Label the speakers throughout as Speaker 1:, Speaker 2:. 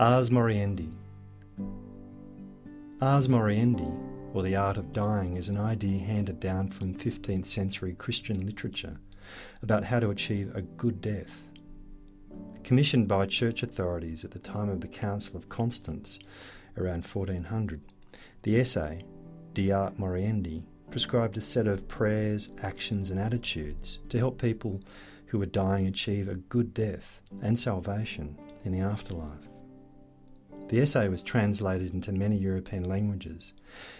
Speaker 1: Ars Moriendi. Ars Moriendi, or the art of dying, is an idea handed down from 15th century Christian literature about how to achieve a good death. Commissioned by church authorities at the time of the Council of Constance around 1400, the essay, De Arte Moriendi, prescribed a set of prayers, actions, and attitudes to help people who were dying achieve a good death and salvation in the afterlife. The essay was translated into many European languages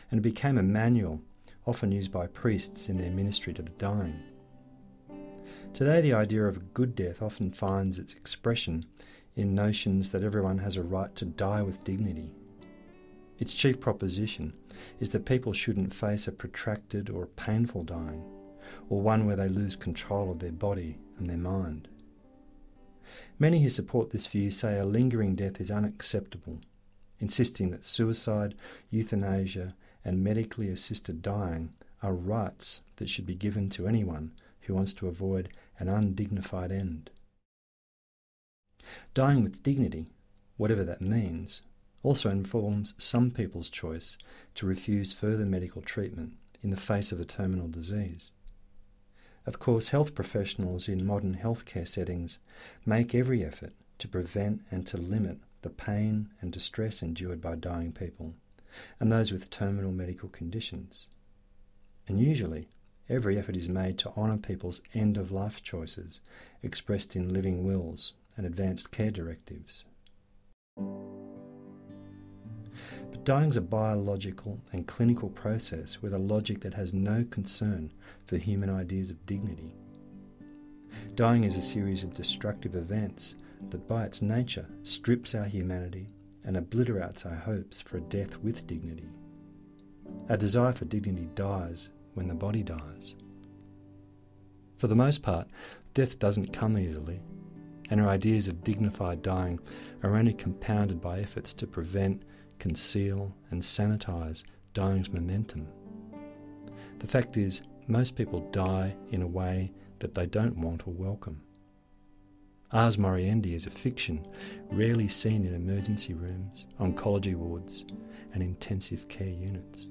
Speaker 1: and it became a manual often used by priests in their ministry to the dying. Today, the idea of a good death often finds its expression in notions that everyone has a right to die with dignity. Its chief proposition is that people shouldn't face a protracted or painful dying, or one where they lose control of their body and their mind. Many who support this view say a lingering death is unacceptable, insisting that suicide, euthanasia, and medically assisted dying are rights that should be given to anyone who wants to avoid an undignified end. Dying with dignity, whatever that means, also informs some people's choice to refuse further medical treatment in the face of a terminal disease. Of course, health professionals in modern healthcare settings make every effort to prevent and to limit the pain and distress endured by dying people and those with terminal medical conditions. And usually, every effort is made to honour people's end of life choices expressed in living wills and advanced care directives. But dying is a biological and clinical process with a logic that has no concern for human ideas of dignity. Dying is a series of destructive events that, by its nature, strips our humanity and obliterates our hopes for a death with dignity. Our desire for dignity dies when the body dies. For the most part, death doesn't come easily, and our ideas of dignified dying are only compounded by efforts to prevent, conceal, and sanitize dying's momentum. The fact is, most people die in a way that they don't want or welcome. Ars Moriendi is a fiction rarely seen in emergency rooms, oncology wards, and intensive care units.